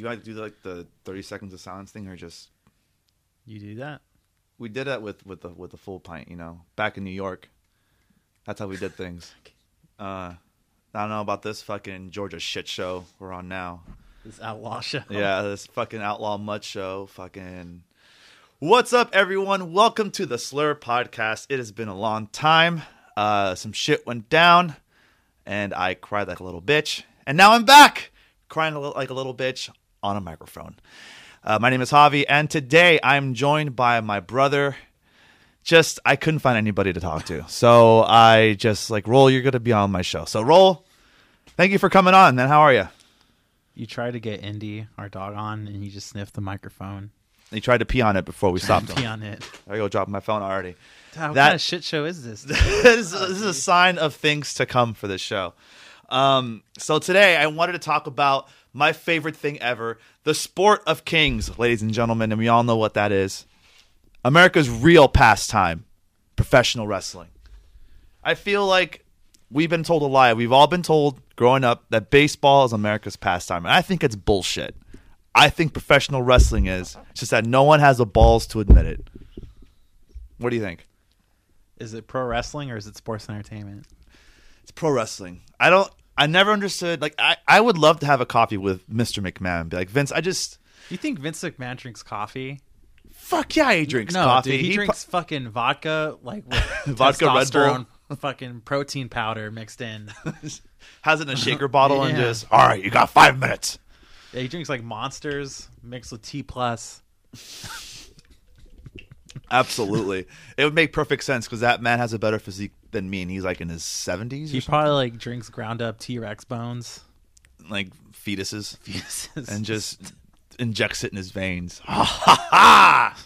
you guys do like the thirty seconds of silence thing, or just You do that? we did that with with the with the full pint, you know, back in New York. That's how we did things. Uh, I don't know about this fucking Georgia shit show we're on now. This outlaw show. Yeah, this fucking outlaw mud show. Fucking. What's up, everyone? Welcome to the Slur Podcast. It has been a long time. Uh, some shit went down, and I cried like a little bitch. And now I'm back, crying a little, like a little bitch on a microphone. Uh, my name is Javi, and today I'm joined by my brother. Just I couldn't find anybody to talk to, so I just like Raul. You're gonna be on my show, so Raul. Thank you for coming on. Man, how are you? You try to get Indy, our dog, on, and he just sniffed the microphone. He tried to pee on it before we stopped Pee him. on it. I go drop my phone already. What That- kind of shit show is this? this, is, this is a sign of things to come for this show. Um, so today I wanted to talk about my favorite thing ever, the sport of kings, ladies and gentlemen, and we all know what that is. America's real pastime, professional wrestling. I feel like we've been told a lie. We've all been told growing up that baseball is America's pastime, and I think it's bullshit. I think professional wrestling is. It's just that no one has the balls to admit it. What do you think? Is it pro wrestling or is it sports entertainment? It's pro wrestling. I don't. I never understood. Like, I, I would love to have a coffee with Mr. McMahon. Be like, Vince, I just You think Vince McMahon drinks coffee? fuck yeah, he drinks no, coffee. dude, he, pro- drinks fucking vodka, like with Vodka Red Bull. fucking protein powder mixed in. has it in a shaker bottle and Yeah. just all right. You got five minutes. Yeah, he drinks like monsters mixed with T plus. Absolutely, it would make perfect sense because that man has a better physique than me, and he's like in his seventies, He probably like drinks ground up T Rex bones. like fetuses, Fetuses. and just injects it in his veins. Ha ha ha!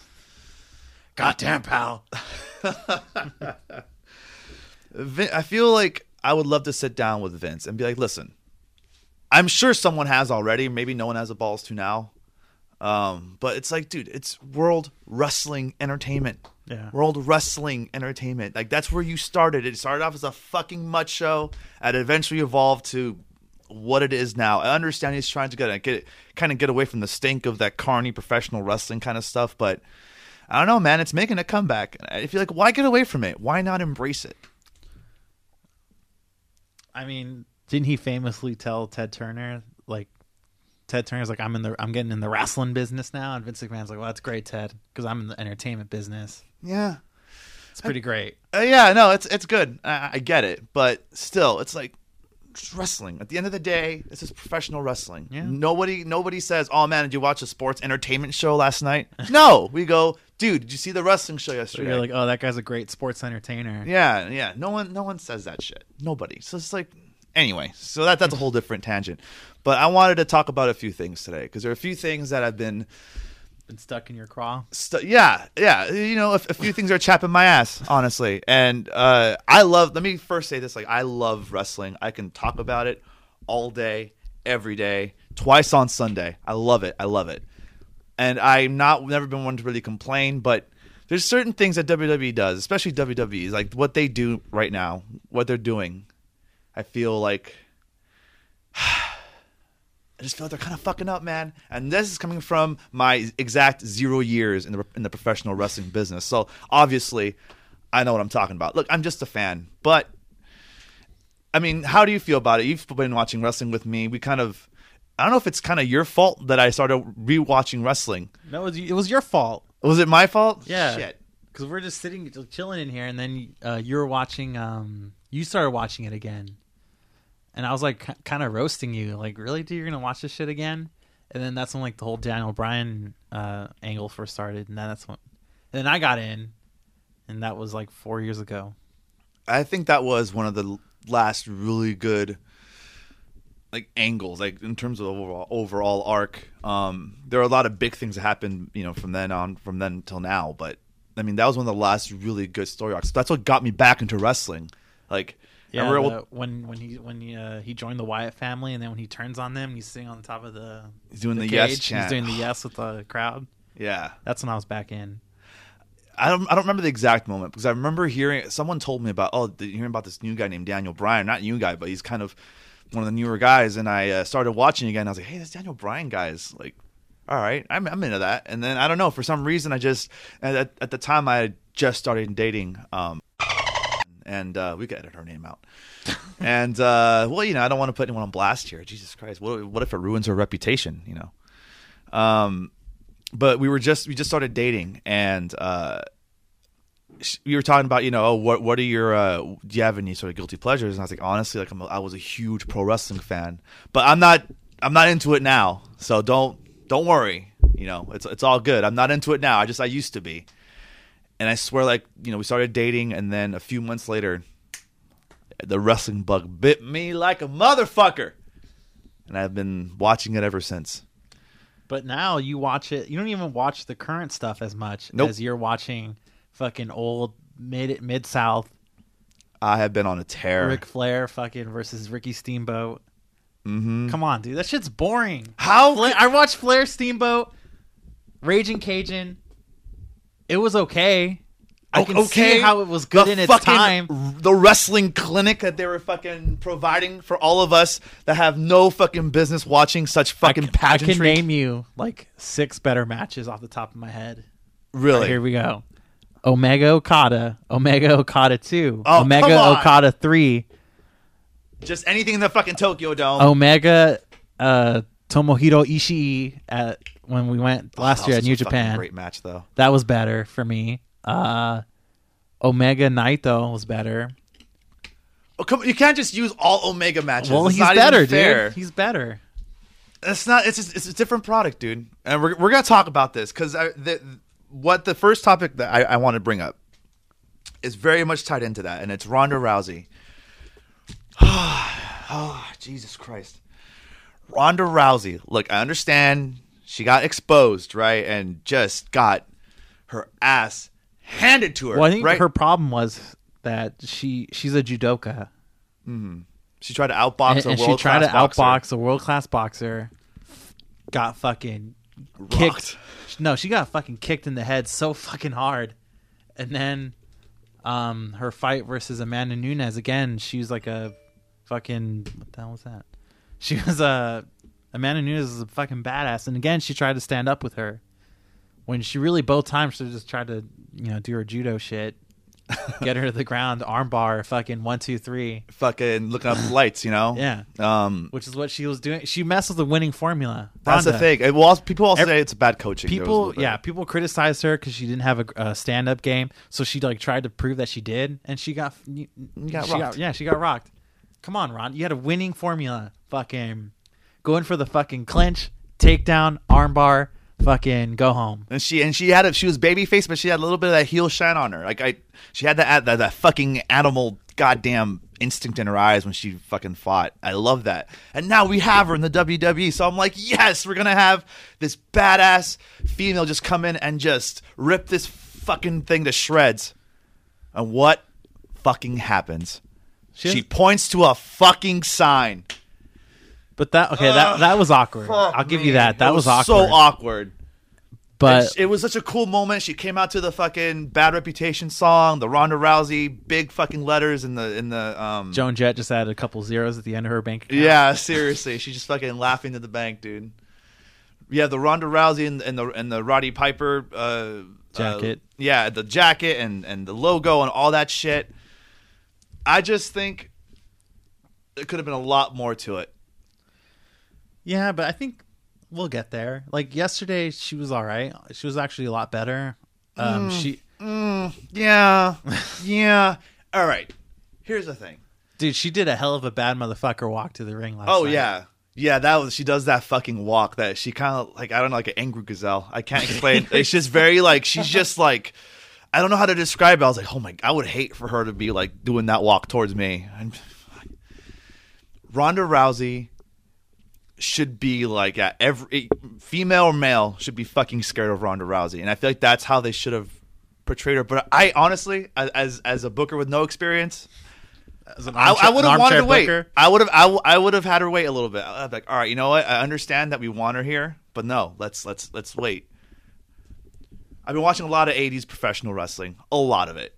goddamn pal. Vin- I feel like I would love to sit down with Vince and be like, listen, I'm sure someone has already. Maybe no one has the balls to now. Um, but it's like, dude, it's World Wrestling Entertainment. Yeah. World Wrestling Entertainment. Like, that's where you started. It started off as a fucking mud show and eventually evolved to what it is now. I understand he's trying to get, get kind of get away from the stink of that carny professional wrestling kind of stuff, but I don't know, man. It's making a comeback. I feel like, why get away from it? Why not embrace it? I mean, didn't he famously tell Ted Turner like Ted Turner's like I'm in the I'm getting in the wrestling business now, and Vince McMahon's like, well, that's great, Ted, because I'm in the entertainment business. Yeah. It's pretty great. Uh, yeah, no, it's it's good. I, I get it, but still, it's like it's wrestling. At the end of the day, this is professional wrestling. Yeah. Nobody nobody says, "Oh man, did you watch a sports entertainment show last night?" no, we go, "Dude, did you see the wrestling show yesterday?" you're like, oh, that guy's a great sports entertainer. yeah, yeah. No one no one says that shit. Nobody. So it's like anyway. So that that's a whole different tangent. But I wanted to talk about a few things today because there are a few things that have been Been stuck in your craw. St- yeah, yeah. You know, a, a few things are chapping my ass, honestly. And uh, I love. Let me first say this: like, I love wrestling. I can talk about it all day, every day, twice on Sunday. I love it. I love it. And I'm not never been one to really complain, but there's certain things that WWE does, especially WWE, like what they do right now, what they're doing. I feel like I just feel like they're kind of fucking up, man. And this is coming from my exact zero years in the in the professional wrestling business. So obviously, I know what I'm talking about. Look, I'm just a fan, but I mean, how do you feel about it? You've been watching wrestling with me. We kind of, I don't know if it's kind of your fault that I started rewatching wrestling. No, it was, it was your fault. Was it my fault? Yeah. Shit. Because we're just sitting, chilling in here, and then uh, you were watching. Um, you started watching it again, and I was like, kind of roasting you, like, really, dude, you're gonna watch this shit again? And then that's when like the whole Daniel Bryan uh, angle first started, and then that's when, and then I got in, and that was like four years ago. I think that was one of the last really good like angles like in terms of overall overall arc um there are a lot of big things that happened you know from then on from then till now but i mean that was one of the last really good story arcs that's what got me back into wrestling like Yeah, the- when when he when he, uh, he joined the Wyatt family, and then when he turns on them, he's sitting on the top of the he's doing the, the yes chant He's doing the yes with the crowd. yeah That's when I was back in. I don't I don't remember the exact moment because I remember hearing someone told me about oh hearing about this new guy named Daniel Bryan not new guy but he's kind of one of the newer guys, and I uh, started watching again. I was like, hey, this Daniel Bryan guy is like, all right, I'm I'm into that. And then I don't know for some reason I just at, at the time I had just started dating. Um, and uh, we could edit her name out. and uh, well, you know, I don't want to put anyone on blast here. Jesus Christ, what what if it ruins her reputation? You know. Um, but we were just we just started dating, and uh, we were talking about you know oh, what what are your uh, do you have any sort of guilty pleasures? And I was like honestly, like I'm a, I was a huge pro wrestling fan, but I'm not I'm not into it now. So don't don't worry. You know, it's it's all good. I'm not into it now. I just I used to be. And I swear, like you know, we started dating, and then a few months later, the wrestling bug bit me like a motherfucker, and I've been watching it ever since. But now you watch it. You don't even watch the current stuff as much Nope. as you're watching fucking old mid mid South I have been on a tear. Ric Flair fucking versus Ricky Steamboat. mm-hmm. Come on, dude, that shit's boring. How? I watched Flair Steamboat, Raging Cajun. It was okay. I can okay. see how it was good the in its fucking- time. The wrestling clinic that they were fucking providing for all of us that have no fucking business watching such fucking I can, I can name you like six better matches off the top of my head. really? Here we go. Omega Okada, Omega Okada 2, Oh, Omega. Okada 3, Just anything in the fucking Tokyo Dome. Omega uh, Tomohiro Ishii at when we went last That year at New Japan. Great match though. That was better for me. Uh, Omega Naito was better. Oh, come, you can't just use all Omega matches. well, It's he's better, dude. He's better. It's not. It's just, it's a different product, dude. And we're we're gonna talk about this because the what the first topic that I, I want to bring up is very much tied into that, and it's Ronda Rousey. oh, Jesus Christ, Ronda Rousey. Look, I understand she got exposed, right, and just got her ass handed to her. Well, I think right? her problem was that she she's a judoka, she tried to outbox and, a and she world tried to boxer. outbox a world class boxer. Got fucking Rocked. kicked. No, she got fucking kicked in the head so fucking hard, and then um her fight versus Amanda Nunes again. She was like a fucking what the hell was that? She was a Amanda Nunes is a fucking badass, and again she tried to stand up with her when she really both times she just tried to you know do her judo shit, get her to the ground, armbar, fucking one two three, fucking looking up the lights, you know. yeah. Um, Which is what she was doing. She messed with the winning formula. That's the thing. It- Well, people also say it's a bad coaching. There was a People, yeah, people criticized her because she didn't have a, a stand-up game, so she like tried to prove that she did, and she got, you, got she rocked. yeah, she got rocked. Come on, Ron, you had a winning formula. Fucking going for the fucking clinch, takedown, armbar, fucking go home. and she and she had a she was baby face, but she had a little bit of that heel shine on her. Like I, she had that that, that fucking animal goddamn instinct in her eyes when she fucking fought. I love that. And now we have her in the WWE, so I'm like, yes, we're gonna have this badass female just come in and just rip this fucking thing to shreds. And what fucking happens? She She points to a fucking sign. But that okay, that that was awkward. I'll give you that. That was, awkward. So awkward. but it was such a cool moment. She came out to the fucking Bad Reputation song, the Ronda Rousey big fucking letters in the in the um. Joan Jett just added a couple zeros at the end of her bank account. Yeah, seriously, she's just fucking laughing to the bank, dude. Yeah, the Ronda Rousey and, and the and the Roddy Piper uh, Jacket. uh, yeah, the jacket and and the logo and all that shit. I just think there could have been a lot more to it. Yeah, but I think we'll get there. Like yesterday, she was all right. She was actually a lot better. Um, she, Mm, yeah, yeah. All right. Here's the thing. dude, she did a hell of a bad motherfucker walk to the ring last. Night. Oh night. yeah, yeah. That was she does that fucking walk that she kind of like I don't know like an angry gazelle. I can't explain. it's just very like she's just like I don't know how to describe it. I was like, oh my, god, I would hate for her to be like doing that walk towards me. And Ronda Rousey should be like at every eh, female or male should be fucking scared of Ronda Rousey, and I feel like that's how they should have portrayed her. But I honestly, as as a booker with no experience, I, I would have wanted to wait. booker. I would have. I, I would have had her wait a little bit. I'd be like, all right, you know what? I understand that we want her here, but no, let's let's let's wait. I've been watching a lot of '80s professional wrestling, a lot of it,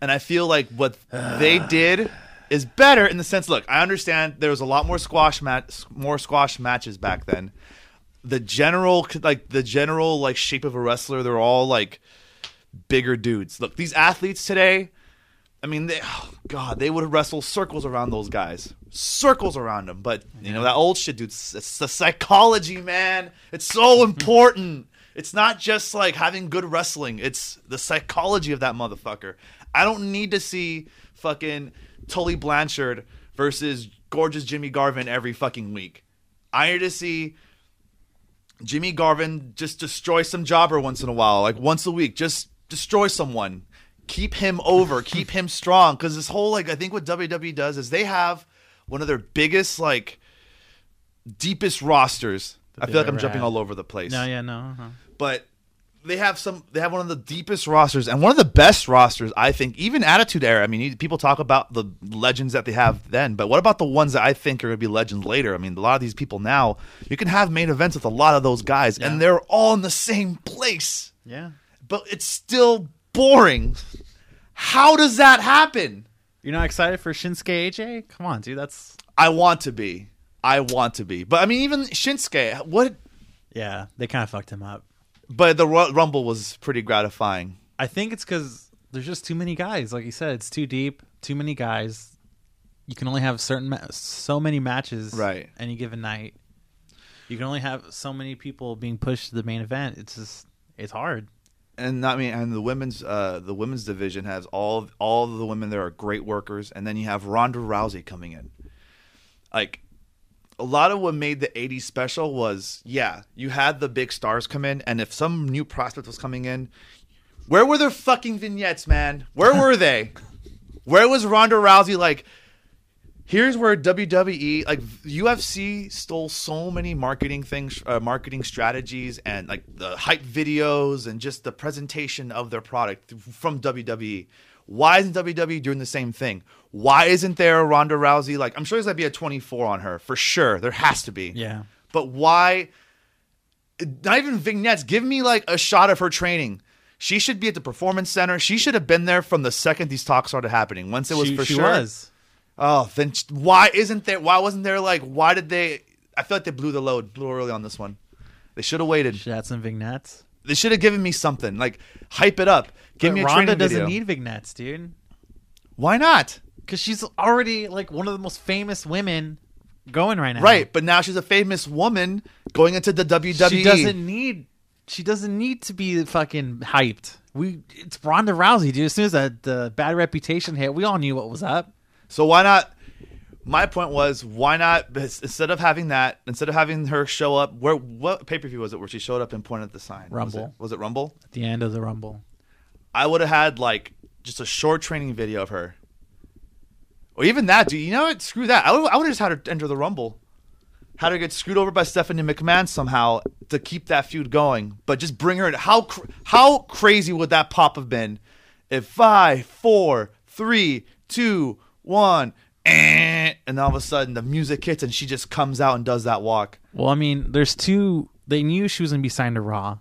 and I feel like what they did is better in the sense. Look, I understand there was a lot more squash mat, more squash matches back then. The general, like the general, like shape of a wrestler, they're all like bigger dudes. Look, these athletes today. I mean, they, oh God, they would wrestle circles around those guys, circles around them. But you know that old shit, dude. It's, it's the psychology, man. It's so important. It's not just like having good wrestling. It's the psychology of that motherfucker. I don't need to see fucking Tully Blanchard versus gorgeous Jimmy Garvin every fucking week. I need to see Jimmy Garvin just destroy some jobber once in a while, like once a week. Just destroy someone. Keep him over. keep him strong. Because this whole like, I think what WWE does is they have one of their biggest like deepest rosters. I feel like I'm jumping had. all over the place. No, yeah, no. Uh-huh. But they have some they have one of the deepest rosters and one of the best rosters i think even attitude era. I mean people talk about the legends that they have then but what about the ones that i think are going to be legends later? I mean a lot of these people now you can have main events with a lot of those guys yeah. and they're all in the same place. Yeah. But it's still boring. How does that happen? You're not excited for shinsuke aj come on dude that's i want to be. I want to be. But i mean even shinsuke what yeah they kind of fucked him up but the Rumble was pretty gratifying. I think it's because there's just too many guys. Like you said, it's too deep. Too many guys. You can only have certain ma- so many matches right any given night. You can only have so many people being pushed to the main event. It's just it's hard. And I mean, and the women's uh, the women's division has all all the women there are great workers, and then you have Ronda Rousey coming in. Like a lot of what made the 80s special was yeah, you had the big stars come in, and if some new prospect was coming in, where were their fucking vignettes, man? Where were they? where was Ronda Rousey? Like, here's where WWE, like UFC, stole so many marketing things, uh, marketing strategies, and like the hype videos and just the presentation of their product from WWE. Why isn't WWE doing the same thing? Why isn't there a Ronda Rousey? Like, I'm sure there's gonna be a 24 on her for sure. There has to be. Yeah. But why? Not even vignettes. Give me like a shot of her training. She should be at the performance center. She should have been there from the second these talks started happening. Once it was she, for she sure. Was. Oh, then why isn't there? Why wasn't there like? Why did they? I feel like they blew the load, blew early on this one. They should have waited. Should have some vignettes. They should have given me something like hype it up. Give but me a Ronda doesn't video. need vignettes, dude. Why not? Because she's already like one of the most famous women going right now. Right, but now she's a famous woman going into the WWE. She doesn't need. She doesn't need to be fucking hyped. We it's Ronda Rousey, dude. As soon as that the bad reputation hit, we all knew what was up. So why not? My point was, why not instead of having that, instead of having her show up, where what pay per view was it where she showed up and pointed at the sign? Rumble. Was it, was it Rumble? At the end of the Rumble. I would have had like just a short training video of her. Or even that, dude. You know what? Screw that. I would, I would have just had her enter the Rumble. Had her get screwed over by Stephanie McMahon somehow to keep that feud going. But just bring her in. How, cr- how crazy would that pop have been if five, four, three, two, one, and all of a sudden the music hits and she just comes out and does that walk? Well, I mean, there's two. They knew she was going to be signed to Raw.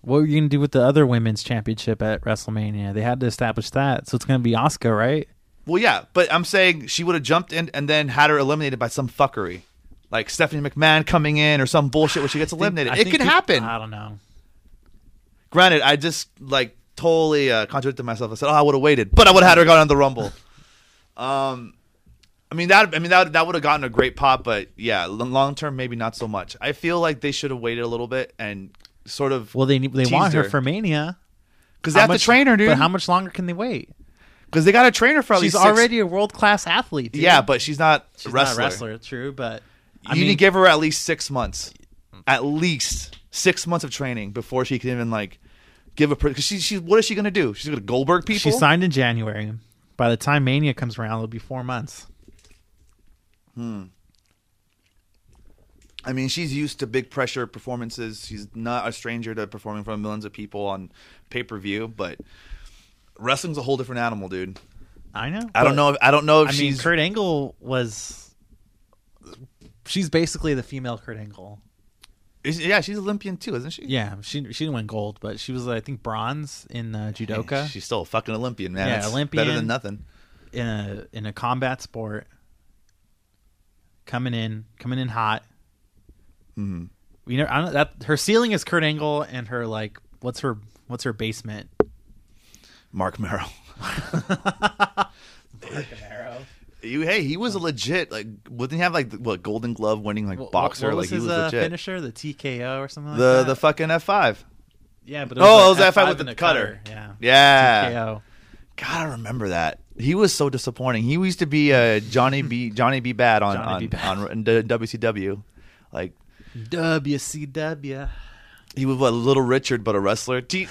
What were you gonna do with the other women's championship at WrestleMania? They had to establish that, so it's gonna be Asuka, right? Well, yeah, but I'm saying she would have jumped in and then had her eliminated by some fuckery, like Stephanie McMahon coming in or some bullshit where she gets eliminated. Think, it could happen. I don't know. Granted, I just like totally uh, contradicted myself. I said, "Oh, I would have waited," but I would have had her go on the Rumble. Um, I mean that. I mean that. That would have gotten a great pop, but yeah, long term maybe not so much. I feel like they should have waited a little bit and sort of. Well, they they want her. for Mania because they have much, to train her, dude. But how much longer can they wait? Because they got a trainer for at she's least. She's already a world class athlete. Dude. Yeah, but she's not she's a wrestler. Not a wrestler, true, but I you mean, need to give her at least six months, at least six months of training before she can even like give a. Because she, she, what is she going to do? She's going to Goldberg people. She signed in January. By the time Mania comes around, it'll be four months. Hmm. I mean, she's used to big pressure performances. She's not a stranger to performing in front of millions of people on pay per view, but wrestling's a whole different animal, dude. I know. I don't know. If, I don't know if I she's. mean, Kurt Angle was. She's basically the female Kurt Angle. Is, yeah, she's Olympian too, isn't she? Yeah, she she didn't win gold, but she was I think bronze in uh, judoka. She's still a fucking Olympian, man. Yeah, That's Olympian. Better than nothing. in a in a combat sport, coming in coming in hot. hmm You know, I don't, that her ceiling is Kurt Angle, and her like what's her what's her basement? Marc Mero. Marc Mero. You, hey, he was a legit like. Wouldn't he have like what Golden Glove winning like What- boxer? What, what like his he was uh, legit. finisher? The TKO or something like the that. the fucking F five. yeah, but Oh, it was that fight F5 with and the a cutter. Yeah, Yeah. TKO. God, I remember that. He was so disappointing. He used to be uh, Johnny B. Johnny B. Badd on Johnny on, B. Badd. on, WCW. Like WCW. he was what Little Richard, but a wrestler. Gee,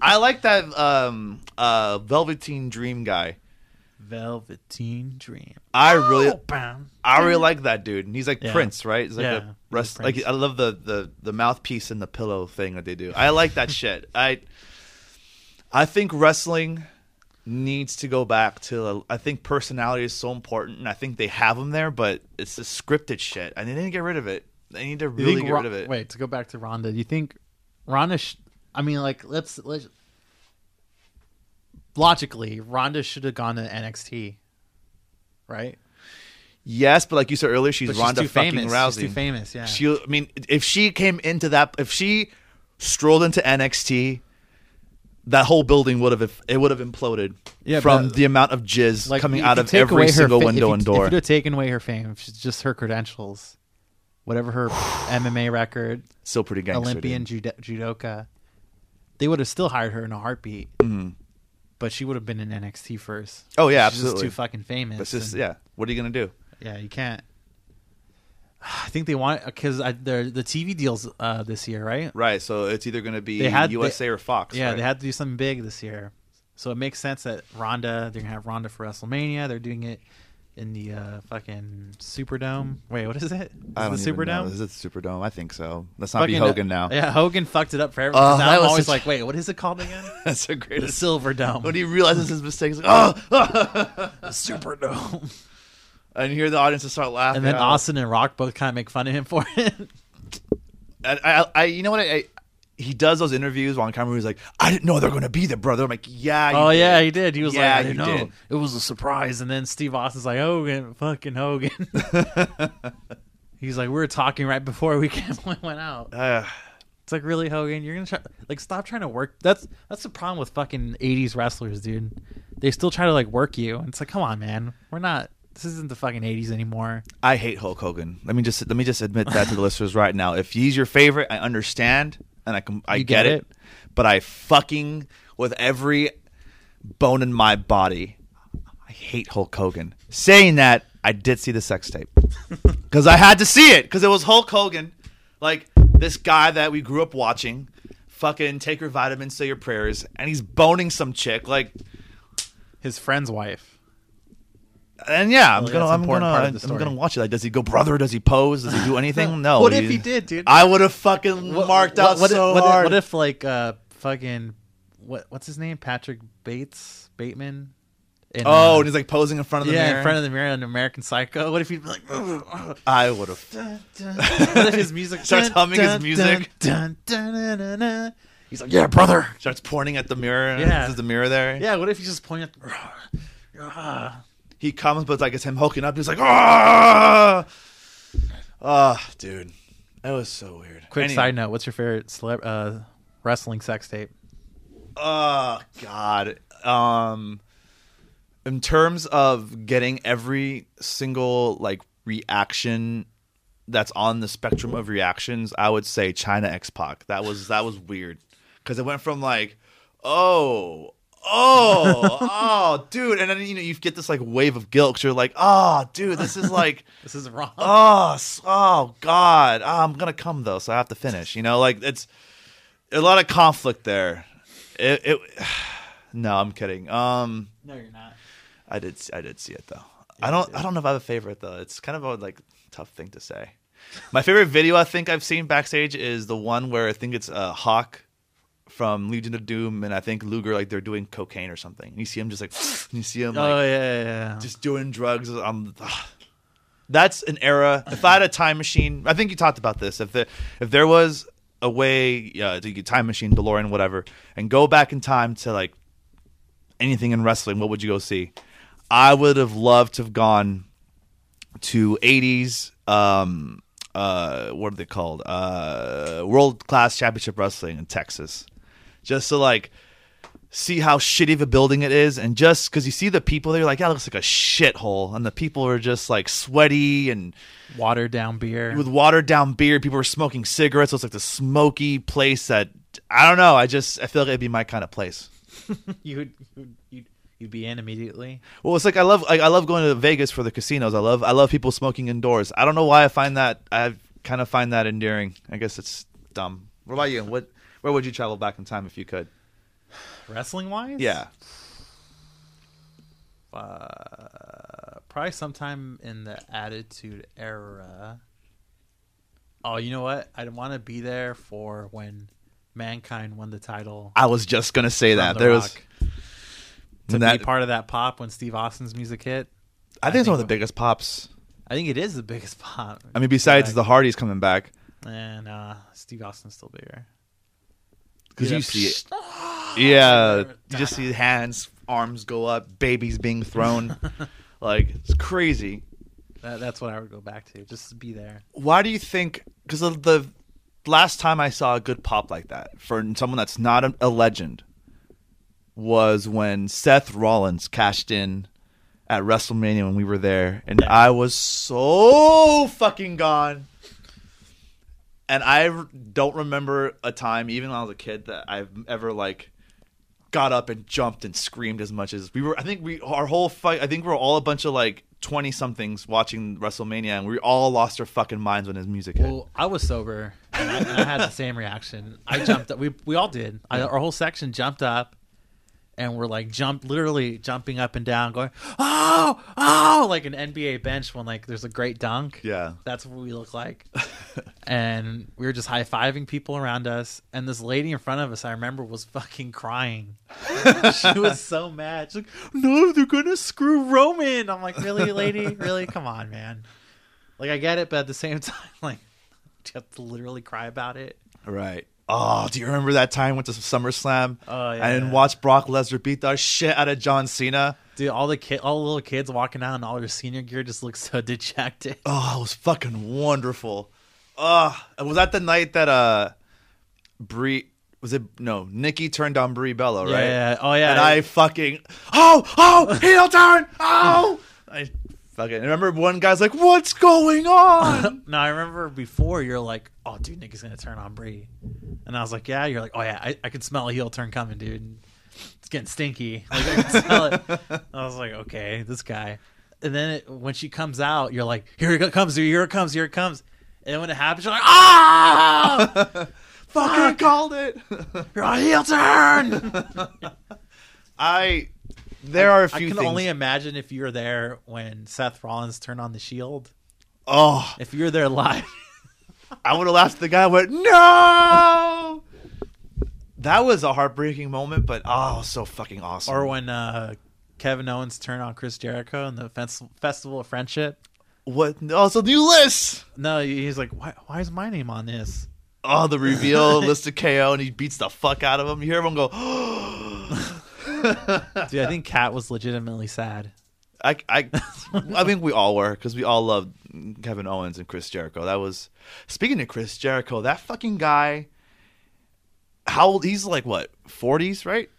I like that um, uh, Velveteen Dream guy. Velveteen Dream. I really, Oh, bam. I really like that dude. And he's like Yeah. Prince, right? He's like Yeah, a he's a like I love the, the the mouthpiece and the pillow thing that they do. I like that shit. I I think wrestling needs to go back to. I think personality is so important, and I think they have them there, but it's the scripted shit, and they didn't get rid of it. They need to really get Ron- rid of it. Wait, to go back to Ronda, do you think Ronda? Sh- I mean, like, let's let's logically, Ronda should have gone to NXT, right? Yes, but like you said earlier, she's But Ronda she's fucking famous. Rousey. She's too famous. Yeah. She, I mean, if she came into that, if she strolled into NXT, that whole building would have it would have imploded Yeah, from but- the amount of jizz like coming out of every single fa- window if and door. If you'd have taken away her fame, just her credentials, whatever her MMA record, Still pretty gangster. Olympian dude. judoka, they would have still hired her in a heartbeat. Mhm. But she would have been in NXT first. Oh yeah, She's just absolutely. too fucking famous. But just and- yeah. What are you gonna do? Yeah, you can't. I think they want because the TV deals uh, this year, right? Right. So it's either gonna be They had- USA or Fox. Yeah, right? they had to do something big this year, so it makes sense that Ronda they're gonna have Ronda for WrestleMania. They're doing it in the uh, fucking Superdome. Wait, what is it? Is I it don't the even know. Superdome? Is it the Superdome? I think so. Let's not be Fucking, uh, Hogan now. Yeah, Hogan fucked it up for everyone. Oh, now that I'm was always such- like, wait, what is it called again? That's the the greatest. Silver Dome. When he realizes his mistake, he's like, oh, the Superdome. and you hear the audience just start laughing. and then. Austin and Rock both kind of make fun of him for it. I, I, I, you know what? I, he does those interviews while on camera. He's like, I didn't know they're going to be there, brother. I'm like, yeah. oh yeah, he did. He was Yeah, like, I didn't you know. did. It was a surprise. And then Steve Austin's like, Hogan, fucking Hogan. He's like, we were talking right before we came, went out. Uh, It's like, really, Hogan? You're gonna try like stop trying to work. That's that's the problem with fucking '80s wrestlers, dude. They still try to like work you, and it's like, come on, man. We're not. This isn't the fucking '80s anymore. I hate Hulk Hogan. Let me just let me just admit that to the listeners right now. If he's your favorite, I understand and I can I get, get it. it. But I fucking with every bone in my body, I hate Hulk Hogan. Saying that, I did see the sex tape because I had to see it because it was Hulk Hogan, like this guy that we grew up watching. Fucking take your vitamins, say your prayers, and he's boning some chick. Like, His friend's wife. And yeah, I'm Well, gonna, that's I'm important gonna, part of the I'm gonna watch it. Like, does he go brother? Does he pose? Does he do anything? No. What if he did, dude? I would have fucking marked out what, so if, what, hard. What if like uh fucking what what's his name? Patrick Bates Bateman. In, oh, uh, and he's like posing in front of the yeah, mirror. in front of the mirror in American Psycho. What if he'd be like. I would have. what if his music Starts humming his music. Dun, dun, dun, dun, dun. He's like, yeah, brother. Starts pointing at the mirror. Yeah. Is the mirror there? Yeah, what if he's just pointing at? He comes, but it's like it's him hulking up. He's like, ah, ah, dude, that was so weird. Quick Anyway. side note: What's your favorite celeb- uh, wrestling sex tape? Oh God. Um in terms of getting every single like reaction that's on the spectrum of reactions, I would say Chyna X Pac. That was that was weird. Cause it went from like, oh, oh, oh, dude, and then you know you get this like wave of guilt. Cause you're like, oh, dude, this is like, This is wrong. oh, s- oh, God, oh, I'm gonna come though, so I have to finish. You know, like it's a lot of conflict there. It, it no, I'm kidding. Um, no, you're not. I did, I did see it though. Yeah, I don't, did. I don't know if I have a favorite though. It's kind of a like tough thing to say. My favorite video I think I've seen backstage is the one where I think it's uh, Hawk from Legion of Doom and I think Luger like they're doing cocaine or something. And you see him just like, you see him like oh yeah, yeah, yeah. just doing drugs. Um, that's an era. If I had a time machine, I think you talked about this. If the, if there was a way uh, to get time machine, DeLorean, whatever, and go back in time to like anything in wrestling, what would you go see? I would have loved to have gone to 80s um uh what are they called uh world class championship wrestling in texas just to like see how shitty of a building it is and just because you see the people there like that looks like a shithole and the people are just like sweaty and Watered down beer. with watered down beer people were smoking cigarettes so it's like the smoky place that i don't know i just i feel like it'd be my kind of place you would you'd, you'd, you'd be in immediately. Well, it's like I love like I love going to Vegas for the casinos. I love I love people smoking indoors. I don't know why I find that I kind of find that endearing. I guess it's dumb. What about you? What where would you travel back in time if you could? Wrestling wise, Yeah. uh, probably sometime in the Attitude Era. Oh, you know what? I'd want to be there for when Mankind won the title. I was just gonna say that. The There was Rock. to that, be part of that pop when Steve Austin's music hit. I think it's one of the biggest pops. I think it is the biggest pop. I mean, besides Like- the Hardys coming back, and uh, Steve Austin's still bigger. Because Yeah. you see it. Yeah, you just see hands, arms go up, babies being thrown. like it's crazy. That, that's what I would go back to, just to be there. why do you think because of the last time i saw a good pop like that for someone that's not a, a legend was when seth rollins cashed in at wrestlemania when we were there and i was so fucking gone and I don't remember a time even when i was a kid that i've ever like got up and jumped and screamed as much as we were i think we our whole fight i think we are all a bunch of like 20 somethings watching wrestlemania and we all lost our fucking minds when his music hit Well, I was sober, and I, and I had the same reaction. I jumped up. We we all did. I, our whole section jumped up, and we're like jump, literally jumping up and down, going oh oh, like an NBA bench when like there's a great dunk. yeah That's what we look like. and we were just high fiving people around us. And this lady in front of us, I remember, was fucking crying. she was so mad. She's like, no, they're going to screw Roman. I'm like, really, lady? Really? Come on, man. Like, I get it, but at the same time, like, do you have to literally cry about it? right oh do you remember that time went to SummerSlam Oh, yeah. and watched Brock Lesnar beat the shit out of John Cena Dude, all the kid, all the little kids walking out in all their Cena gear just look so dejected. Oh, it was fucking wonderful. Uh, was that the night that uh Brie was it no, Nikki turned on Brie Bella, right? Yeah. Oh, yeah. And I fucking oh, oh, heel turn. Oh. I fucking remember one guy's like, "What's going on?" No, I remember before you're like, "Oh, dude, Nick gonna turn on Brie," and I was like, "Yeah." You're like, "Oh yeah, I, I could smell a heel turn coming, dude. It's getting stinky. Like I can smell it." I was like, "Okay, this guy." And then it, when she comes out, you're like, "Here it comes, dude. Here it comes. Here it comes." And then when it happens, you're like, "Ah, fucking called it. you're on heel turn." I there are a few I can things. only imagine if you were there when Seth Rollins turned on the Shield. oh, If you were there live. I would have laughed. at The guy went, "No." That was a heartbreaking moment, but oh, so fucking awesome. Or when uh, Kevin Owens turned on Chris Jericho in the fes- Festival of Friendship. what? Oh, it's a new list. No, he's like, why, why is my name on this? Oh, the reveal, list of KO, and he beats the fuck out of him. You hear everyone go, Dude, I think Kat was legitimately sad. I, I, I think we all were because we all loved Kevin Owens and Chris Jericho. That was speaking of Chris Jericho, that fucking guy. How old? He's like what, forties, right?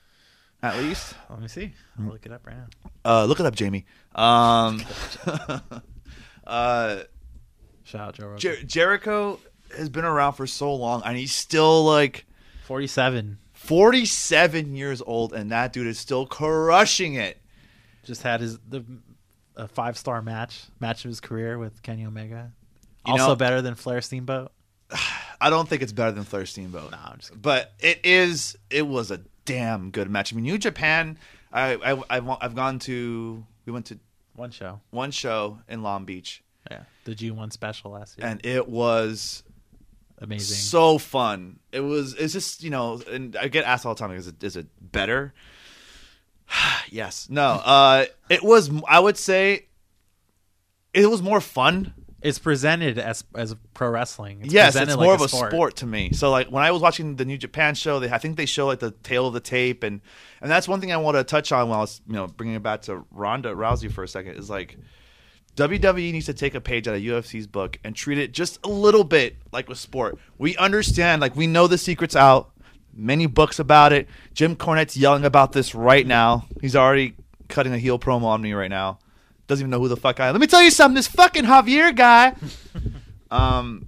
At least. Let me see. I'll look it up right now. Uh, look it up, Jamie. Um, uh, Shout out Joe Rogan. Jer- Jericho has been around for so long, and he's still like 47. 47 years old, and that dude is still crushing it. Just had his the a five star match match of his career with Kenny Omega. You also know- better than Flair Steamboat. I don't think it's better than Flair Steamboat. No, I'm just kidding. but it is. It was a damn good match. I mean, New Japan. I, I I've, I've gone to. We went to one show. one show in Long Beach, Yeah, the G one special last year. and it was Amazing. so fun. It was. It's just you know, and I get asked all the time, is it is it better? yes. No. Uh, it was. I would say it was more fun It's presented as as pro wrestling. It's yes, it's like more of a sport. to me. So like when I was watching the New Japan show, they I think they show like the tale of the tape, and and that's one thing I want to touch on while I was you know bringing it back to Ronda Rousey for a second is like WWE needs to take a page out of UFC's book and treat it just a little bit like a sport. We understand, like we know the secrets out. Many books about it. Jim Cornette's yelling about this right now. He's already cutting a heel promo on me right now. Doesn't even know who the fuck I am. Let me tell you something. This fucking Javier guy. um,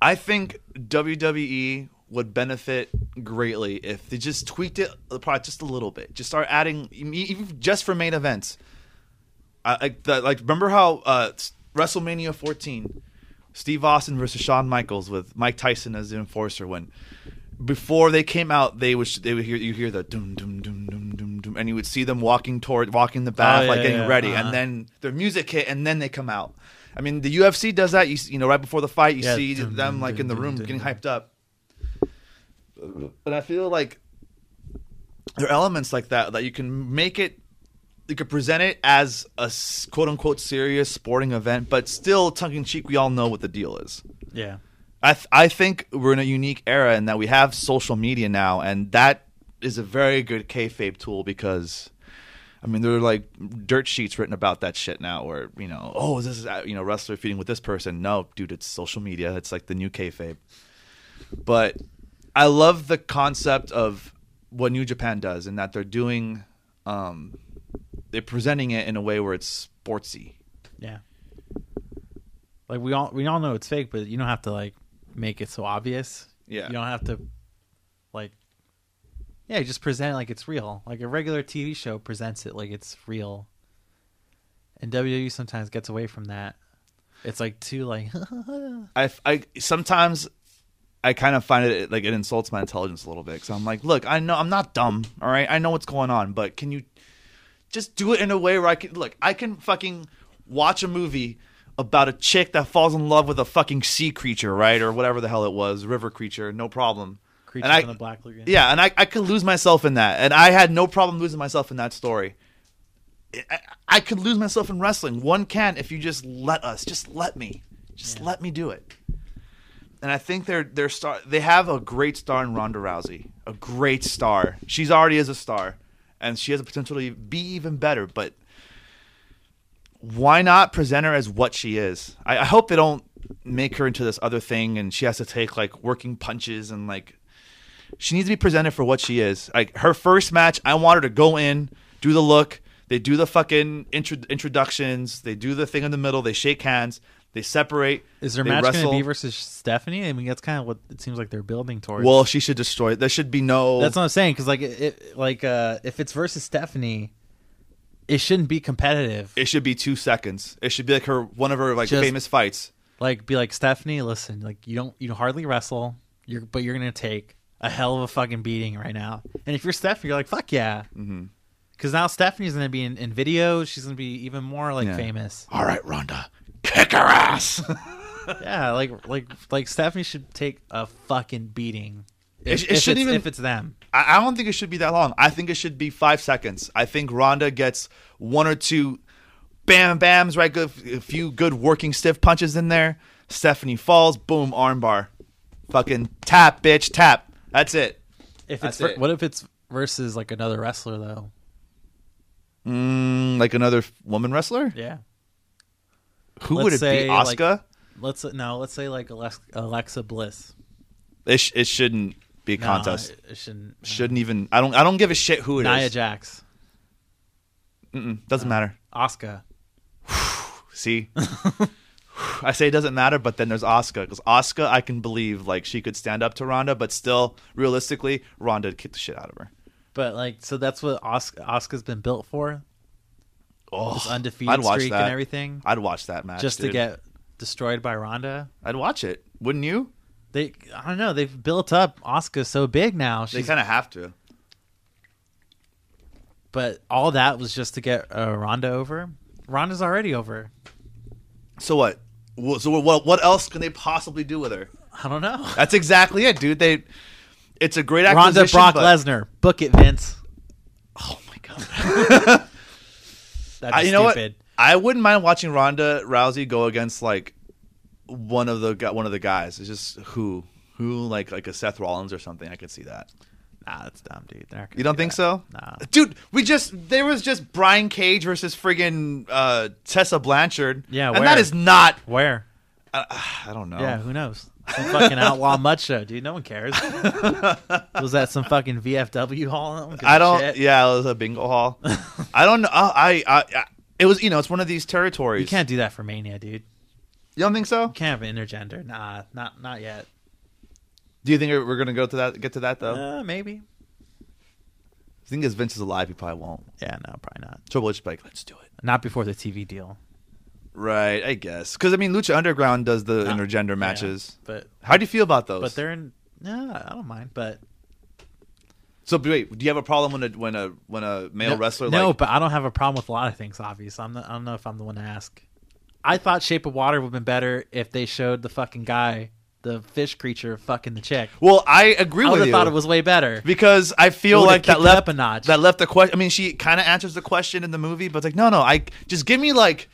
I think WWE would benefit greatly if they just tweaked it probably just a little bit. Just start adding, even just for main events. I, like, the, like remember how uh, WrestleMania 14, Steve Austin versus Shawn Michaels with Mike Tyson as the enforcer when before they came out, they would they would hear you hear the doom doom doom doom doom doom, and you would see them walking toward walking the bath, Oh, like getting yeah, ready, uh-huh. and then their music hit, and then they come out. I mean, the UFC does that. You you know, right before the fight, you Yeah, see dum, them dum, like in the room getting hyped up. But I feel like there are elements like that that you can make it. You could present it as a quote unquote serious sporting event, but still tongue in cheek. We all know what the deal is. Yeah. I th- I think we're in a unique era in that we have social media now, and that is a very good kayfabe tool because, I mean, there are like dirt sheets written about that shit now, where you know, oh, this is uh, you know wrestler feuding with this person. No, dude, it's social media. It's like the new kayfabe. But I love the concept of what New Japan does, in that they're doing, um, they're presenting it in a way where it's sportsy. Yeah. Like we all we all know it's fake, but you don't have to like make it so obvious. Yeah. You don't have to like Yeah, just present it like it's real. Like a regular TV show presents it like it's real. And WWE sometimes gets away from that. It's like too like I, I sometimes I kind of find it like it insults my intelligence a little bit because I'm like, look, I know I'm not dumb, all right, I know what's going on, but can you just do it in a way where I can look? I can fucking watch a movie about a chick that falls in love with a fucking sea creature, right, or whatever the hell it was, river creature, no problem. creature And I- the Black Lagoon. Yeah, and I, I could lose myself in that, and I had no problem losing myself in that story. I, I could lose myself in wrestling. One can if you just let us. Just let me. Just Yeah. let me do it. And I think they're they're star. They have a great star in Ronda Rousey. A great star. She's already is a star, and she has the potential to be even better. But why not present her as what she is? I, I hope they don't make her into this other thing, and she has to take like working punches and like she needs to be presented for what she is. Like her first match, I want her to go in, do the look. They do the fucking intro- introductions. They do the thing in the middle. They shake hands. They separate. Is their match going to be versus Stephanie? I mean, that's kind of what it seems like they're building towards. Well, she should destroy. There should be no. That's what I'm saying. Because like, it, like, uh, if it's versus Stephanie, it shouldn't be competitive. it should be two seconds. It should be like her one of her like Just- famous fights. like, be like Stephanie. Listen, like, you don't, you hardly wrestle. You're, but you're gonna take a hell of a fucking beating right now. And if you're Stephanie, you're like, fuck yeah. hmm Because now Stephanie's gonna be in, in videos. She's gonna be even more like Yeah. famous. All right, Ronda, kick her ass. yeah, like, like, like Stephanie should take a fucking beating. It If, sh- it if shouldn't even- if it's them. I, I don't think it should be that long. I think it should be five seconds. I think Ronda gets one or two bam bams, right? Good, a few good working stiff punches in there. Stephanie falls, boom, armbar. Fucking tap, bitch, tap. That's it. If That's it's ver- it. what if it's versus like another wrestler though? Mm, like another woman wrestler? Yeah. Who Let's would it say, be? like- Let's no. Let's say like Alex- Alexa Bliss. it, sh- it shouldn't be a contest. it, it shouldn't. Shouldn't even. I don't. I don't give a shit who it is. Nia Jax, Mm-mm, doesn't matter. Asuka. See, I say it doesn't matter, but then there's Asuka because Asuka, I can believe like she could stand up to Ronda, but still, realistically, Ronda would kick the shit out of her. But like, so that's what Asuka's been built for. Oh, This undefeated I'd watch streak that. and everything, I'd watch that match just to get destroyed by Ronda. I'd watch it. Wouldn't you? They, I don't know. They've built up Asuka so big now. They kind of have to. but all that was just to get uh, Ronda over. Ronda's already over. So what? So what? What else can they possibly do with her? I don't know. That's exactly it, dude. They. It's a great acquisition. Ronda. Brock but- Lesnar. Book it, Vince. Oh my god. That's I- you know what? I wouldn't mind watching Ronda Rousey go against like one of the one of the guys. It's just who who like like a Seth Rollins or something. I could see that. Nah, that's dumb, dude. You don't do think that. so? Nah. Dude, we just there was just Brian Cage versus friggin' uh, Tessa Blanchard. Yeah, and where? that is not. Where? Uh, I don't know. Yeah, who knows? Some fucking outlaw mud show, dude. No one cares. was that some fucking VFW hall? No one gives I don't. shit. Yeah, it was a bingo hall. I don't know. I, I, I. It was you know it's one of these territories. You can't do that for Mania, dude. You don't think so? You can't have an intergender. Nah, not not yet. Do you think we're gonna go to that? Get to that though. Uh, maybe. I think as Vince is alive, he probably won't. Yeah, no, probably not. Triple H is like, let's do it. Not before the TV deal. Right, I guess. Because I mean, Lucha Underground does the No. intergender Yeah, matches. but How do you feel about those? but they're in. No, I don't mind. But so wait, do you have a problem when a when a when a male no, wrestler No, like but I don't have a problem with a lot of things. Obviously, I'm not, I don't know if I'm the one to ask. I thought Shape of Water would have been better if they showed the fucking guy, the fish creature, fucking the chick. Well, I agree I with have you thought it was way better. because I feel like that left up a notch. that left the question. I mean, she kind of answers the question in the movie, but it's like, no, no, I just give me like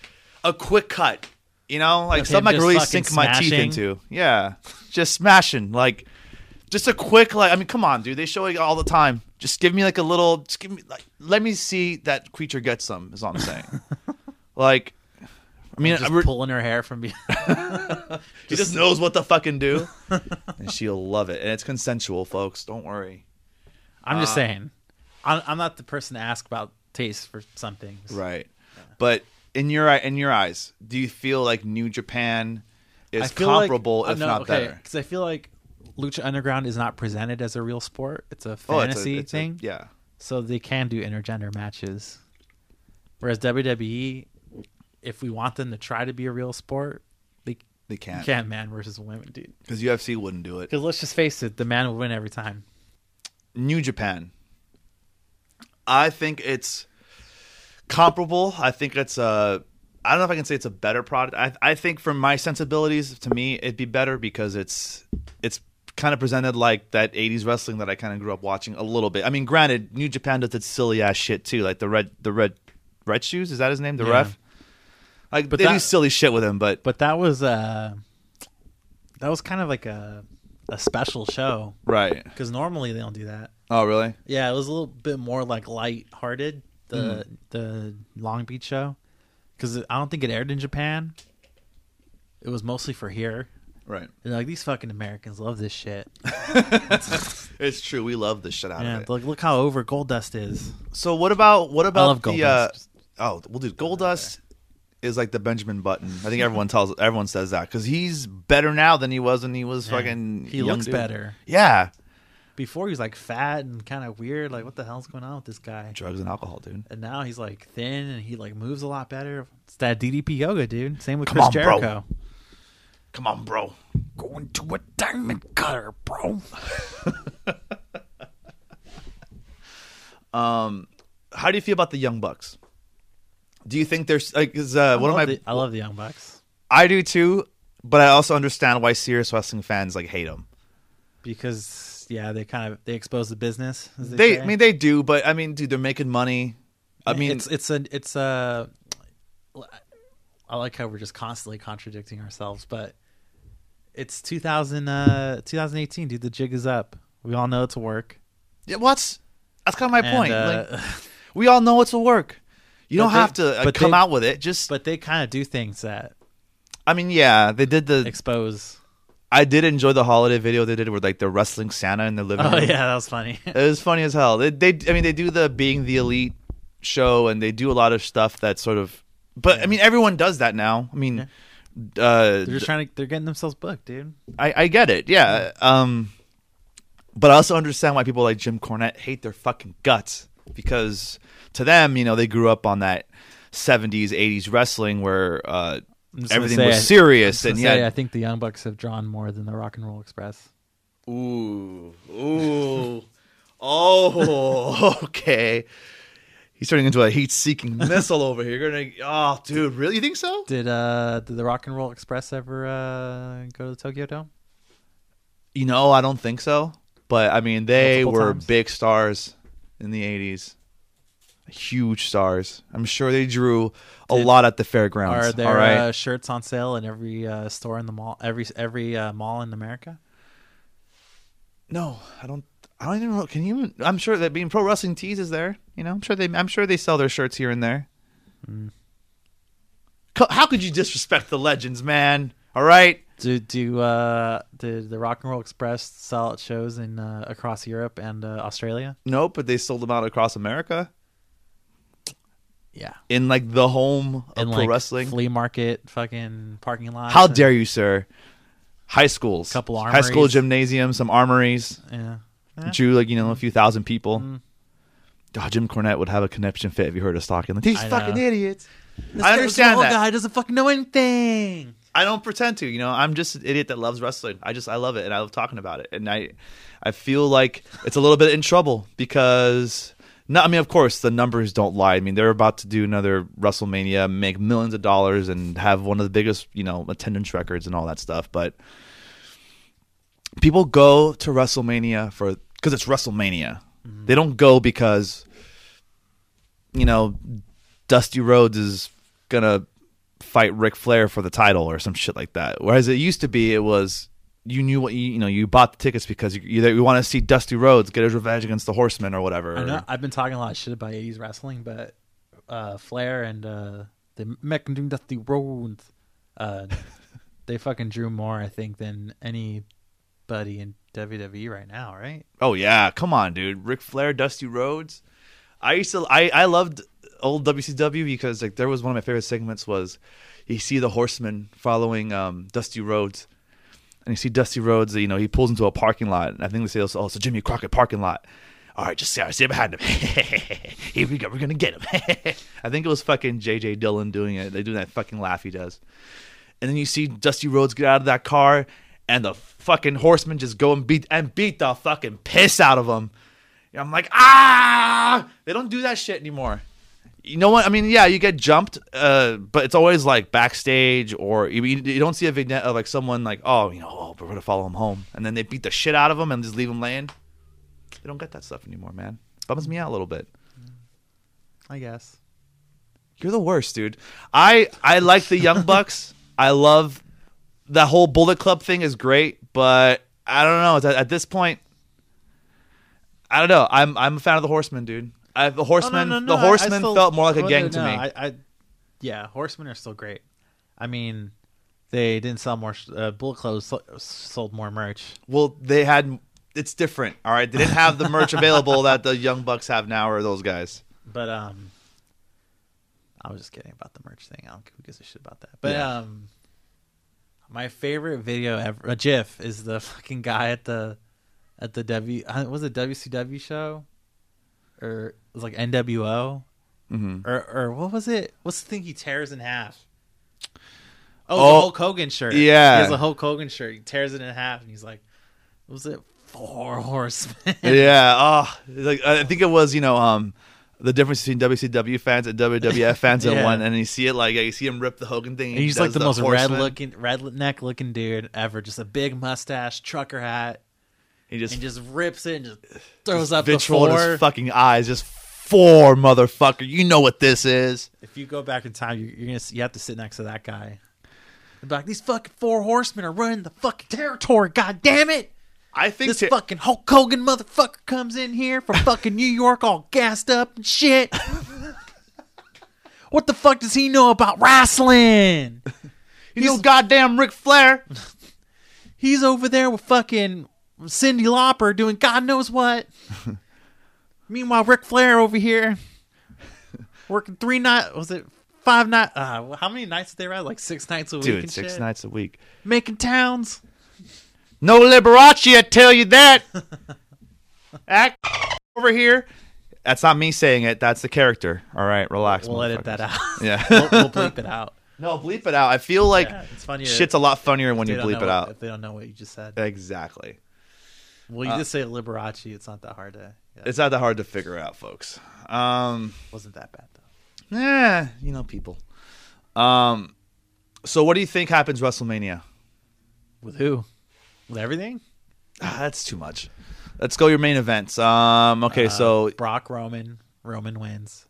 a quick cut. You know, like something I can really sink my teeth into. Yeah, just smashing like. Just a quick like I mean, come on, dude. They show it all the time. Just give me like a little. Just give me like. Let me see that creature get some. Is all I'm saying. like, I mean, just re- pulling her hair from behind. he just knows what to fucking do, and she'll love it. And it's consensual, folks. Don't worry. I'm just Uh, saying. I'm, I'm not the person to ask about taste for some things. Right. But in your in your eyes, do you feel like New Japan is feel like- comparable, uh, if no, not okay, better? Because I feel like Lucha Underground is not presented as a real sport. It's a Oh, it's a- fantasy it's a- thing. yeah. So they can do intergender matches. Whereas WWE, if we want them to try to be a real sport, they They can't can't man versus women, dude. because UFC wouldn't do it. Because let's just face it, the man will win every time. New Japan. I think it's comparable. I think it's a. I don't know if I can say it's a better product. I I think from my sensibilities, to me, it'd be better because it's it's kind of presented like that '80s wrestling that I kind of grew up watching a little bit. I mean, granted, New Japan does that silly ass shit too, like the red the red red shoes. Is that his name? The Yeah. ref. Like But they do silly shit with him, but But that was uh that was kind of like a a special show right. because normally they don't do that. Oh, really? Yeah, it was a little bit more like light-hearted the Mm-hmm. the Long Beach show because I don't think it aired in Japan. It was mostly for here. Right. They're like these fucking Americans love this shit. It's true. We love the shit out Yeah, of it. like look how over Goldust is. So what about what about the uh, oh well dude Goldust is like the Benjamin Button. I think everyone tells everyone says that because he's better now than he was when he was Yeah. fucking. He looks dude. better. Yeah, Before he was like fat and kind of weird. Like what the hell's going on with this guy? drugs and alcohol, dude. And now he's like thin and he like moves a lot better. It's that DDP yoga, dude. Same with Come Chris on, bro. Come on, bro. Going to a diamond cutter, bro. Um, how do you feel about the Young Bucks? Do you think there's like is uh, I one of my the, I love the Young Bucks I do too, but I also understand why serious wrestling fans like hate them. because yeah, they kind of they expose the business. They, They. I mean, they do, but I mean, dude, they're making money. I mean, it's it's a it's a. I like how we're just constantly contradicting ourselves, but it's 2000 uh 2018, dude. The jig is up. We all know it's a work. yeah, what's that's kind of my And, point. uh, like, we all know it's a work. You don't they- have to uh, come they- out with it. Just, but they kind of do things that I mean, yeah, they did the. expose. I did enjoy the holiday video they did with like the wrestling Santa in the living Oh room. yeah, that was funny. it was funny as hell. They, they, I mean, they do the being the elite show, and they do a lot of stuff that sort of. But I mean, everyone does that now. I mean, uh, They're just trying to. They're getting themselves booked, dude. I, I get it, yeah. Um, but I also understand why people like Jim Cornette hate their fucking guts because to them, you know, they grew up on that '70s, '80s wrestling where uh, I'm just gonna everything say, was I- serious, I'm and just gonna say, yeah. I think the Young Bucks have drawn more than the Rock and Roll Express. Ooh, ooh, oh, okay. He's turning into a heat-seeking missile over here. You're gonna, oh, dude, really? You think so? Did uh did the Rock and Roll Express ever uh go to the Tokyo Dome? You know, I don't think so. But I mean, they Multiple were times? big stars in the '80s. Huge stars. I'm sure they drew a Did- lot at the fairgrounds. Are there all right. uh, shirts on sale in every uh, store in the mall? Every every uh, mall in America? no, I don't. I don't even know. Can you? I'm sure that being pro wrestling tees is there. You know, I'm sure they. I'm sure they sell their shirts here and there. Mm. How could you disrespect the legends, man? All right. Do do uh, did the Rock and Roll Express sell at shows in uh, across Europe and uh, Australia? Nope, but they sold them out across America Yeah, in like the home of in pro like wrestling. flea market fucking parking lot. How dare you, sir? High schools, Couple high school armories. gymnasiums, some armories. Yeah. Drew like you know a few thousand people. Oh, Jim Cornette would have a conniption fit if you heard us talking. Like, These I fucking know. idiots. This I guy- understand this little oh, that. guy doesn't fucking know anything. I don't pretend to. You know, I'm just an idiot that loves wrestling. I just I love it and I love talking about it. And I I feel like it's a little bit in trouble because no, I mean, of course, the numbers don't lie. I mean, they're about to do another WrestleMania, make millions of dollars, and have one of the biggest, you know, attendance records and all that stuff. But people go to WrestleMania for because it's WrestleMania. Mm-hmm. They don't go because you know Dusty Rhodes is gonna fight Ric Flair for the title or some shit like that. Whereas it used to be, it was you knew what you you know you bought the tickets because you either you want to see Dusty Rhodes get his revenge against the Horsemen or whatever. I know I've been talking a lot of shit about 80s wrestling, but uh, Flair and uh, the Mechanism Dusty Rhodes, uh, they fucking drew more, I think, than anybody in WWE right now, right? Oh yeah, come on, dude. Ric Flair, Dusty Rhodes. I used to I I loved old WCW because like there was one of my favorite segments was you see the Horsemen following um, Dusty Rhodes, and you see Dusty Rhodes. You know he pulls into a parking lot. And I think they say oh it's Jimmy Crockett parking lot. All right, just see, see behind him. Here we go. We're gonna get him. I think it was fucking JJ Dillon doing it. They do that fucking laugh he does. And then you see Dusty Rhodes get out of that car, and the fucking horsemen just go and beat and beat the fucking piss out of him. I'm like, ah! They don't do that shit anymore. You know what? I mean, yeah, you get jumped, uh, but it's always like backstage, or you, you don't see a vignette of like someone like, oh, you know, oh, we're gonna follow him home, and then they beat the shit out of him and just leave him laying. They don't get that stuff anymore, man. Bums me out a little bit. I guess. You're the worst, dude. I I like the Young Bucks. I love the whole Bullet Club thing is great, but I don't know. At, at this point, I don't know. I'm I'm a fan of the Horsemen, dude. I, the Horsemen, Oh, no, no, the no, I Horsemen still- felt more like a gang no, to me. I, I, yeah, Horsemen are still great. I mean, they didn't sell more. Uh, Bullet Club sold more merch. well, they had. It's different. All right, they didn't have the merch available that the Young Bucks have now, or those guys. But um, I was just kidding about the merch thing. I don't who gives a shit about that. But Yeah. um, my favorite video ever, a GIF, is the fucking guy at the at the W. uh, Was it WCW show, or it was like NWO, hmm or or what was it? What's the thing he tears in half? Oh, Oh, the Hulk Hogan shirt. yeah. he has a Hulk Hogan shirt. He tears it in half, and he's like, "What was it four horsemen?" Yeah. Oh, like I think it was you know um the difference between WCW fans and WWF fans in Yeah. one, and you see it like you see him rip the Hogan thing. And he's like does the, most red looking, red neck looking dude ever. Just a big mustache, trucker hat, He just, and just rips it and just throws just up the vitriol in his fucking eyes. Just four motherfucker. You know what this is. if you go back in time, you're, you're gonna see, you have to sit next to that guy. And be like, these fucking four horsemen are running the fucking territory. God damn it! I think This to- fucking Hulk Hogan motherfucker comes in here from fucking New York, all gassed up and shit. what the fuck does he know about wrestling? you know goddamn Ric Flair. He's over there with fucking Cyndi Lauper doing God knows what. Meanwhile, Ric Flair over here working three night was it five night? Uh, how many nights did they ride? Like six nights a week. Dude, six shit? nights a week. making towns. No Liberace, I tell you that. Act over here. That's not me saying it. That's the character. All right, relax. We'll edit that out. Yeah. we'll, we'll bleep it out. No, bleep it out. I feel like Yeah, it's funny. shit's a lot funnier when you bleep it what- out. If they don't know what you just said, Exactly. Well, you Uh, just say Liberace. It's not that hard to. Yeah, It's not that hard to figure out, folks. Um, wasn't that bad though. eh, you know people. Um, so what do you think happens WrestleMania? With who? With everything? Ah, that's too much. Let's go your main events. Um, okay, Uh, so Brock Roman. Roman wins.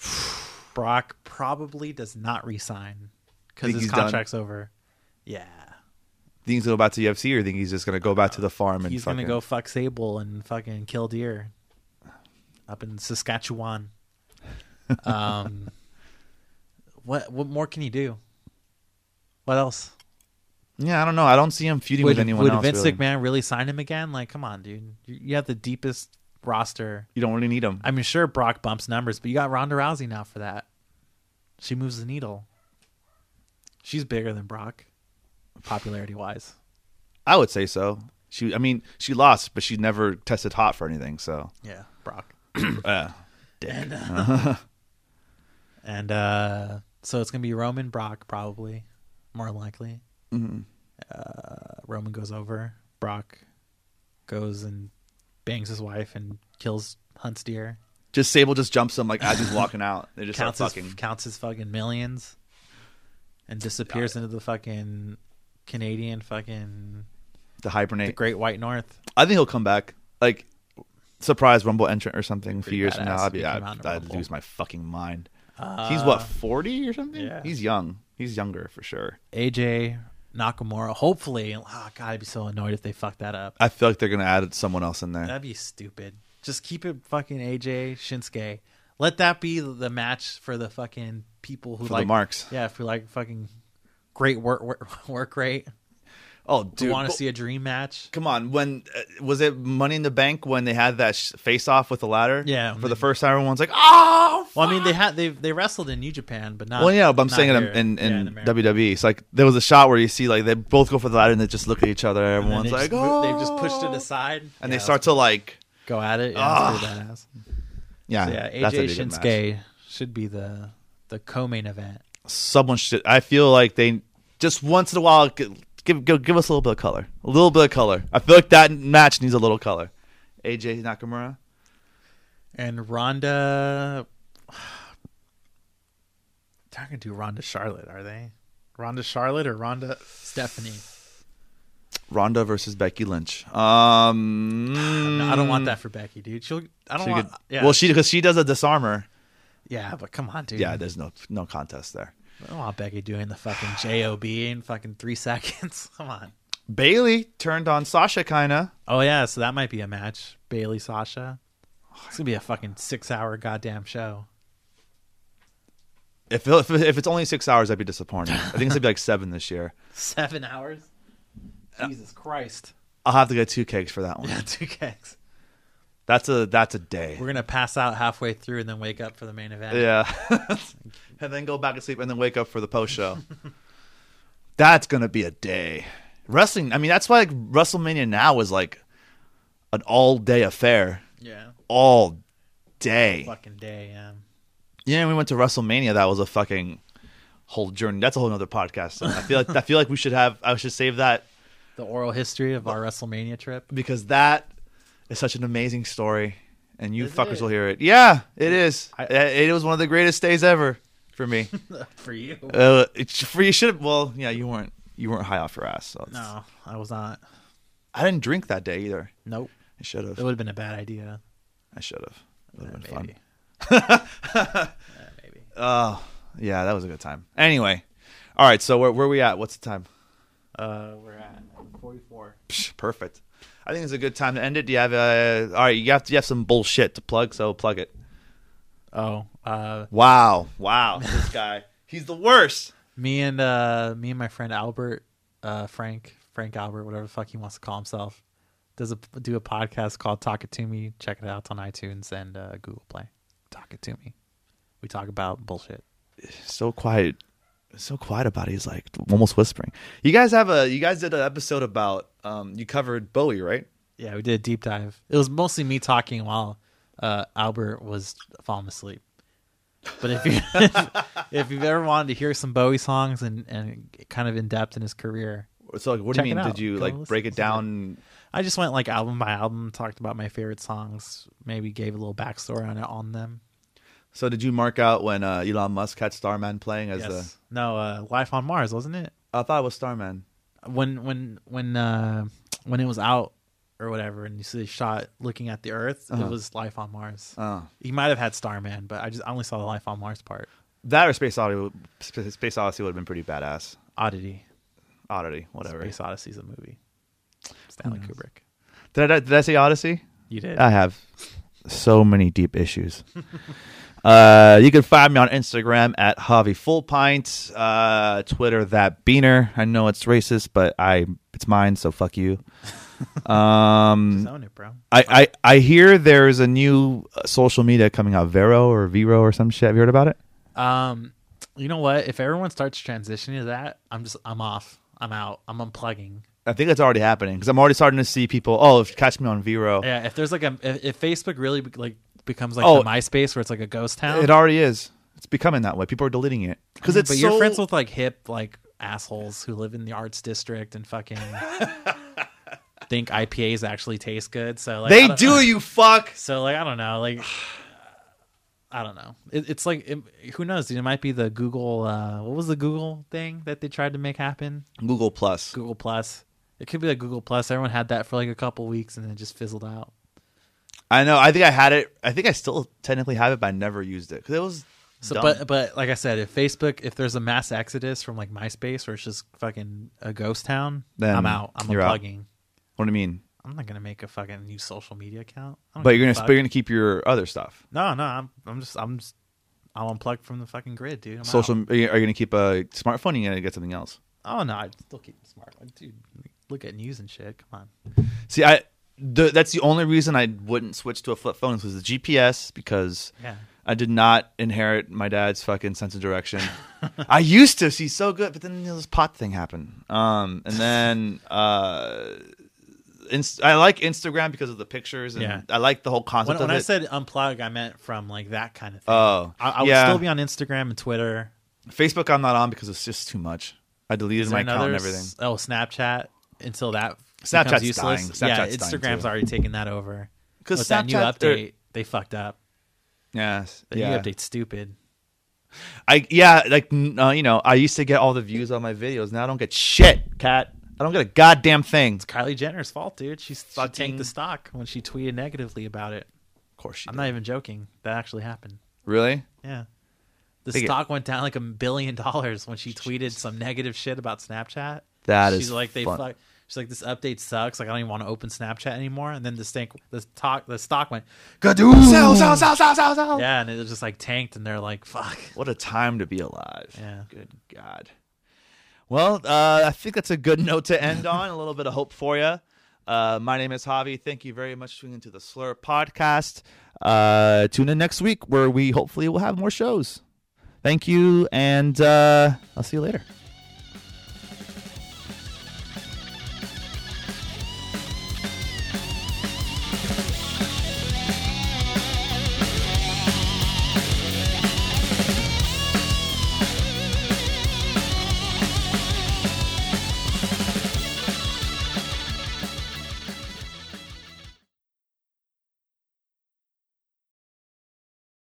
Brock probably does not resign because his he's done? contract's over. Yeah, Think he's gonna go back to UFC, or think he's just gonna go back to the farm and he's fucking... gonna go fuck Sable and fucking kill deer up in Saskatchewan. um, what what more can he do? What else? Yeah, I don't know. I don't see him feuding Would, with anyone would else. Vince really. McMahon really sign him again? Like, come on, dude. You, you have the deepest roster. You don't really need him. I mean, sure, Brock bumps numbers, but you got Ronda Rousey now for that. She moves the needle. She's bigger than Brock, popularity wise. I would say so. She, I mean, she lost, but she never tested hot for anything. So, Yeah, Brock. uh, And, uh, and uh, so it's gonna be Roman Brock probably, more likely. mhm. Uh, Roman goes over. Brock goes and bangs his wife and kills hunts deer. just Sable just jumps him like as he's walking out. They just counts his, fucking. counts his fucking millions, and disappears into the fucking Canadian fucking The the. Great White North. I think he'll come back, like surprise Rumble entrant or something. A few Pretty years from now, I'd if be, he I'd, out in a I'd Rumble. lose my fucking mind. Uh, He's what forty or something. yeah. He's young. He's younger for sure. AJ Nakamura. Hopefully, oh god, I'd be so annoyed if they fuck that up. I feel like they're gonna add someone else in there. That'd be stupid. Just keep it fucking AJ Shinsuke. Let that be the match for the fucking people who For like the marks. Yeah, if we like fucking great work work, work rate. Oh, dude, want to see a dream match? Come on, when uh, was it Money in the Bank when they had that sh- face off with the ladder? Yeah, for when the first time, everyone's like, "Oh!" Well, I mean, they had they they wrestled in New Japan, but not. well, yeah, but I'm saying it here. in, in, Yeah, in WWE. It's like there was a shot where you see like they both go for the ladder and they just look at each other. Everyone's like, just, "Oh!" they've just pushed it aside, and Yeah, they start to like, go at it. Yeah, Ah. that's yeah, So, yeah, AJ big match. Should be the the co-main event. Someone should. I feel like they just once in a while give, give give us a little bit of color, a little bit of color. I feel like that match needs a little color. AJ Nakamura. And Ronda, they're gonna do Ronda Charlotte, are they? Ronda Charlotte or Ronda Stephanie? Ronda versus Becky Lynch. Um, No, I don't want that for Becky, dude. She'll. I don't She want. could- yeah, Well, she because she does a disarmer. Yeah, but come on, dude. Yeah, there's no no contest there. I don't want Becky doing the fucking job in fucking three seconds. Come on. Bayley turned on Sasha, kinda. Oh yeah, so that might be a match. Bayley Sasha. It's gonna be a fucking six hour goddamn show. If, if if it's only six hours, I'd be disappointed. I think it's gonna be like seven this year. Seven hours. Uh, Jesus Christ. I'll have to get two cakes for that one. Yeah, two kegs. That's a that's a day. We're gonna pass out halfway through and then wake up for the main event. Yeah, and then go back to sleep and then wake up for the post show. that's gonna be a day. Wrestling. I mean, that's why like WrestleMania now is like an all day affair. Yeah. All day. Fucking day, yeah. Yeah, we went to WrestleMania. That was a fucking whole journey. That's a whole other podcast. So I feel like I feel like we should have. I should save that The oral history of our WrestleMania trip. because that is such an amazing story, and you Is fuckers it? will hear it. Yeah, it is. I- it was one of the greatest days ever for me. for you. uh, for you should. Have. Well, yeah, you weren't. You weren't high off your ass. So No, I was not. I didn't drink that day either. Nope. I should have. It would have been a bad idea. I should have. It would have been fun. maybe. Uh, maybe. Oh, yeah, that was a good time. Anyway, all right. So where where we at? What's the time? Uh, we're at 44. Psh, perfect. I think it's a good time to end it. Do you have uh, all right? You have to you have some bullshit to plug, so plug it. Oh, uh, Wow, wow, this guy, he's the worst. me and uh, me and my friend Albert, uh, Frank, Frank Albert, whatever the fuck he wants to call himself, does a do a podcast called Talk It To Me. Check it out it's on iTunes and uh, Google Play. Talk It To Me. We talk about bullshit. So quiet, so quiet about it. He's like almost whispering. You guys have a you guys did an episode about um you covered Bowie, right? Yeah, we did a deep dive. It was mostly me talking while uh, Albert was falling asleep. But if you if you've ever wanted to hear some Bowie songs and and kind of in depth in his career, So like, what do you mean? Did you Go like listen- break it down? I just went like album by album, talked about my favorite songs, maybe gave a little backstory on it on them. So did you mark out when uh, Elon Musk had Starman playing as the? Yes. No, uh, Life on Mars, wasn't it? I thought it was Starman. When when when uh, when it was out, or whatever, and you see the shot looking at the Earth. Uh-huh. It was life on Mars. Oh. He might have had Starman, but I just I only saw the life on Mars part. That or Space Odyssey, Sp- Space Odyssey would have been pretty badass. Oddity. Oddity, whatever. Space Odyssey's a movie. Stanley knows? Kubrick. Did I, did I say Odyssey? You did. I have so many deep issues. uh, you can find me on Instagram at Javi Full Pint, uh, Twitter that Beaner. I know it's racist, but I it's mine, so fuck you. Just Um, own it, bro. I, I I hear there's a new uh, social media coming out, Vero or Vero or some shit. Have you heard about it? Um, you know what? If everyone starts transitioning to that, I'm just I'm off. I'm out. I'm unplugging. I think it's already happening because I'm already starting to see people. Oh, if catch me on Vero. Yeah, if there's like a if, if Facebook really like becomes like Oh. the MySpace where it's like a ghost town, It already is. It's becoming that way. People are deleting it because it's but so. you're friends with like hip like assholes who live in the arts district and fucking think IPAs actually taste good. So like they don't- you fuck. So like I don't know, like I don't know. It, it's like it, who knows? It might be the Google. Uh, what was the Google thing that they tried to make happen? Google Plus. Google Plus. It could be like Google Plus. Everyone had that for like a couple weeks and then it just fizzled out. I know. I think I had it. I think I still technically have it, but I never used it because it was. So, dumb. but but like I said, if Facebook, if there's a mass exodus from like MySpace, where it's just fucking a ghost town, Then I'm out. I'm unplugging. What do you mean? I'm not gonna make a fucking new social media account. But you're gonna, fuck. but you're gonna keep your other stuff. no, no. I'm I'm just I'm just I'm unplugged from the fucking grid, dude. I'm Social. Out. Are you, are you gonna keep a smartphone? Or you gonna get something else? Oh no, I still keep the smart one, dude. Look at news and shit. Come on. See, I. The, that's the only reason I wouldn't switch to a flip phone was the GPS because Yeah. I did not inherit my dad's fucking sense of direction. I used to see so good, but then you know, this pot thing happened. Um, and then uh, inst- I like Instagram because of the pictures, and Yeah. I like the whole concept When, when I said unplug, I meant from like that kind of thing. oh, I, I would still be on Instagram and Twitter. Facebook. I'm not on because it's just too much. I deleted my account and everything. s- Oh, Snapchat until that Snapchat's useless. dying. yeah, Snapchat's dying, Instagram's already taken that over. Because that new update, they fucked up. yes, The yeah. new update's stupid. I yeah, like uh, you know, I used to get all the views on my videos. Now I don't get shit, cat. I don't get a goddamn thing. Of Kylie Jenner's fault, dude. She, she tanked the stock when she tweeted negatively about it. Of course, she I'm did. not even joking. That actually happened. really. Yeah. The Think it- stock went down like a billion dollars when she tweeted some negative shit about Snapchat. That She's is like they fun. fuck. She's like this update sucks. Like I don't even want to open Snapchat anymore. And then the stink, the talk, the stock went Gadoo! Sell, sell, sell, sell, sell, sell. yeah, and it was just like tanked. And they're like, fuck. What a time to be alive. Yeah. Good God. Well, uh, I think that's a good note to end on. A little bit of hope for you. Uh, my name is Javi. Thank you very much for tuning into the Slur podcast. Uh, tune in next week where we hopefully will have more shows. Thank you, and uh, I'll see you later.